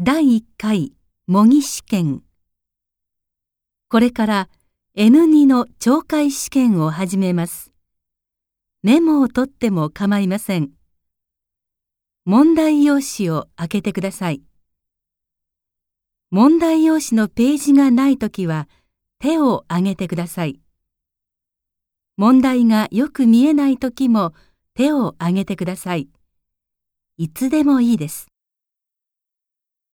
第1回模擬試験。これから N2 の懲戒試験を始めます。メモを取っても構いません。問題用紙を開けてください。問題用紙のページがないときは手を挙げてください。問題がよく見えないときも手を挙げてください。いつでもいいです。